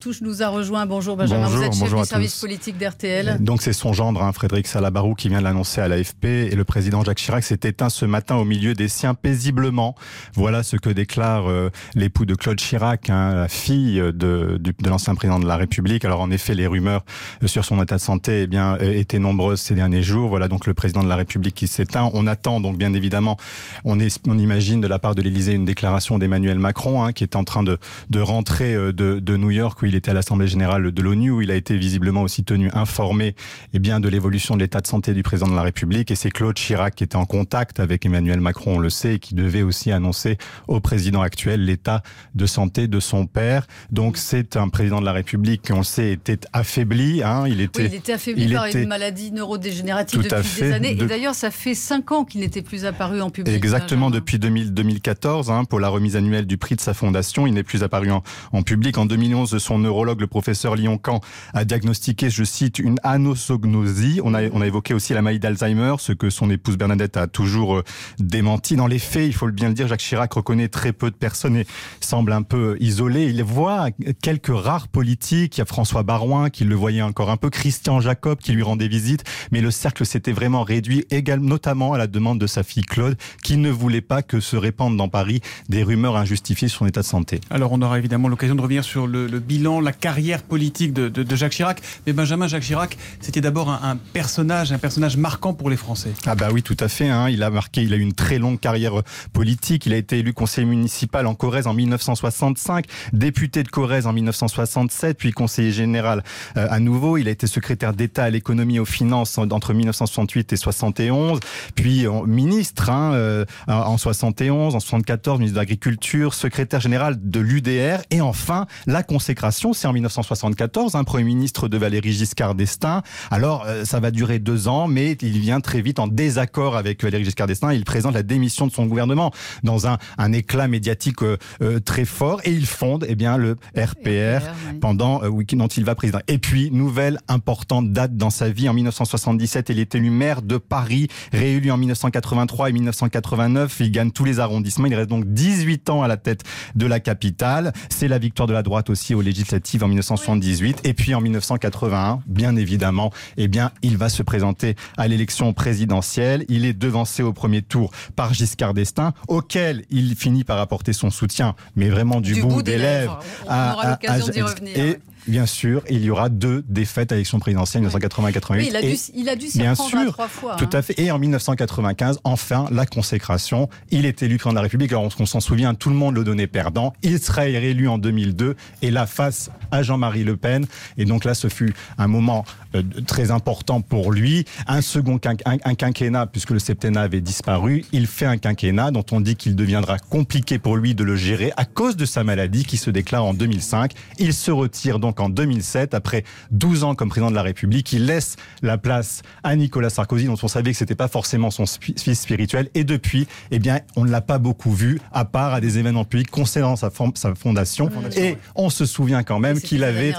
Touche nous a rejoint. Bonjour Benjamin, vous êtes chef du service politique d'RTL. Donc c'est son gendre, hein, Frédéric Salabarou, qui vient de l'annoncer à l'AFP. Et le président Jacques Chirac s'est éteint ce matin au milieu des siens paisiblement. Voilà ce que déclare euh, l'époux de Claude Chirac, hein, la fille de, de, l'ancien président de la République. Alors en effet, les rumeurs sur son état de santé eh bien, euh, étaient nombreuses ces derniers jours. Voilà donc le président de la République qui s'éteint. On attend donc bien évidemment, on, est, on imagine de la part de l'Élysée une déclaration d'Emmanuel Macron, hein, qui est en train de, de rentrer euh, de, de New York où il était à l'Assemblée générale de l'ONU où il a été visiblement aussi tenu informé eh bien, de l'évolution de l'état de santé du président de la République. Et c'est Claude Chirac qui était en contact avec Emmanuel Macron, on le sait, et qui devait aussi annoncer au président actuel l'état de santé de son père. Donc c'est un président de la République qui, on le sait, était affaibli. Hein. Il, était, il était affaibli par une maladie neurodégénérative depuis des années. Et d'ailleurs, ça fait cinq ans qu'il n'était plus apparu en public. Exactement, depuis 2000, 2014, hein, pour la remise annuelle du prix de sa fondation. Il n'est plus apparu en, en public. En 2011, son neurologue, le professeur Lyon-Camp a diagnostiqué, je cite, une anosognosie. On a, évoqué aussi la maladie d'Alzheimer, ce que son épouse Bernadette a toujours euh, démenti. Dans les faits, il faut bien le dire, Jacques Chirac reconnaît très peu de personnes et semble un peu isolé. Il voit quelques rares politiques. Il y a François Barouin qui le voyait encore un peu, Christian Jacob qui lui rendait visite, mais le cercle s'était vraiment réduit, également notamment à la demande de sa fille Claude, qui ne voulait pas que se répandent dans Paris des rumeurs injustifiées sur son état de santé. Alors on aura évidemment l'occasion de revenir sur le, le bilan, la carrière politique de, Jacques Chirac. Mais Benjamin Jacques Chirac, c'était d'abord un, personnage, un personnage marquant pour les Français. Ah bah oui, tout à fait. Hein. Il a marqué, il a eu une très longue carrière politique. Il a été élu conseiller municipal en Corrèze en 1965, député de Corrèze en 1967, puis conseiller général euh, à nouveau. Il a été secrétaire d'État à l'économie et aux finances entre 1968 et 71, puis euh, ministre hein, euh, en 71, en 74, ministre de l'Agriculture, secrétaire général de l'UDR, et enfin la consécration, c'est en 1974, un Premier ministre de Valéry Giscard d'Estaing. Alors, euh, ça va durer deux ans, mais il vient très vite en désaccord avec Valéry Giscard d'Estaing. Il présente la démission de son gouvernement dans un, un éclat médiatique euh, euh très fort et il fonde eh bien, le RPR, RPR pendant euh, dont il va président. Et puis, nouvelle importante date dans sa vie. En 1977, il est élu maire de Paris, réélu en 1983 et 1989. Il gagne tous les arrondissements. Il reste donc 18 ans à la tête de la capitale. C'est la victoire de la droite aussi aux législatives en en 1978 et puis en 1981, bien évidemment, eh bien, il va se présenter à l'élection présidentielle. Il est devancé au premier tour par Giscard d'Estaing, auquel il finit par apporter son soutien, mais vraiment du, du bout, bout, des, des lèvres. lèvres. On aura l'occasion d'y revenir. Et, bien sûr, il y aura deux défaites à l'élection présidentielle, 1980 oui, il a dû, il a dû s'y bien sûr, trois fois. Tout hein. à fait. Et en 1995, enfin, la consécration. Il est élu président de la République. Alors, on s'en souvient, tout le monde le donnait perdant. Il sera réélu en 2002. Et là, face à Jean-Marie Le Pen. Et donc là, ce fut un moment euh, très important pour lui. Un second quinqu un, un quinquennat, puisque le septennat avait disparu. Il fait un quinquennat dont on dit qu'il deviendra compliqué pour lui de le gérer à cause de sa maladie qui se déclare en 2005. Il se retire donc en 2007, après 12 ans comme président de la République. Il laisse la place à Nicolas Sarkozy, dont on savait que c'était pas forcément son fils spirituel. Et depuis, eh bien, on ne l'a pas beaucoup vu, à part à des événements publics concernant sa, sa fondation. fondation. Et on se souvient quand même qu'il avait,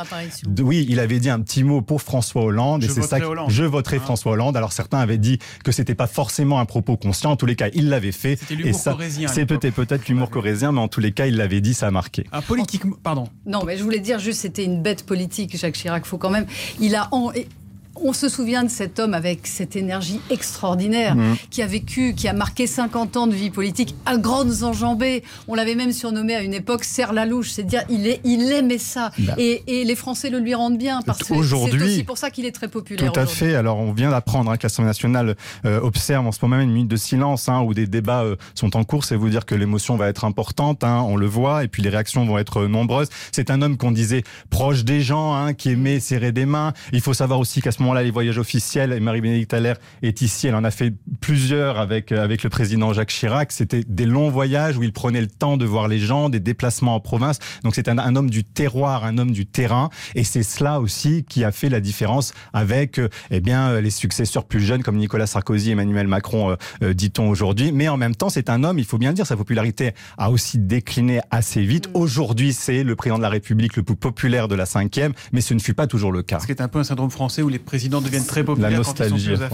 oui, il avait dit un petit mot pour François Hollande. Je et c'est ça, Hollande. je voterai hein. François Hollande. Alors certains avaient dit que c'était pas forcément un propos conscient. En tous les cas, il l'avait fait. Et ça, c'est peut-être peut-être l'humour corésien, mais en tous les cas, il l'avait dit, ça a marqué. Un politique, pardon. Non, mais je voulais dire juste, c'était une bête politique, Jacques Chirac. Faut quand même, il a en, on se souvient de cet homme avec cette énergie extraordinaire mmh. qui a vécu, qui a marqué 50 ans de vie politique à grandes enjambées. On l'avait même surnommé à une époque Serre la louche, c'est dire il est, il aimait ça bah. et, et, les Français le lui rendent bien parce que c'est aussi pour ça qu'il est très populaire. Tout à fait. Alors on vient d'apprendre hein, que l'Assemblée nationale euh, observe en ce moment même une minute de silence hein, où des débats euh, sont en cours. C'est vous dire que l'émotion va être importante, hein, on le voit, et puis les réactions vont être nombreuses. C'est un homme qu'on disait proche des gens, hein, qui aimait serrer des mains. Il faut savoir aussi qu'à ce moment-là, les voyages officiels, et Marie-Bénédicte Allaire est ici, elle en a fait plusieurs avec, euh, avec le président Jacques Chirac. C'était des longs voyages où il prenait le temps de voir les gens, des déplacements en province. Donc c'est un, un, homme du terroir, un homme du terrain. Et c'est cela aussi qui a fait la différence avec euh, eh bien, les successeurs plus jeunes comme Nicolas Sarkozy, Emmanuel Macron, euh, euh, dit-on aujourd'hui. Mais en même temps, c'est un homme, il faut bien dire, sa popularité a aussi décliné assez vite. Aujourd'hui, c'est le président de la République le plus populaire de la cinquième, mais ce ne fut pas toujours le cas. Ce qui est un peu un syndrome français où les présidents deviennent très populaires la nostalgie quand ils sont plus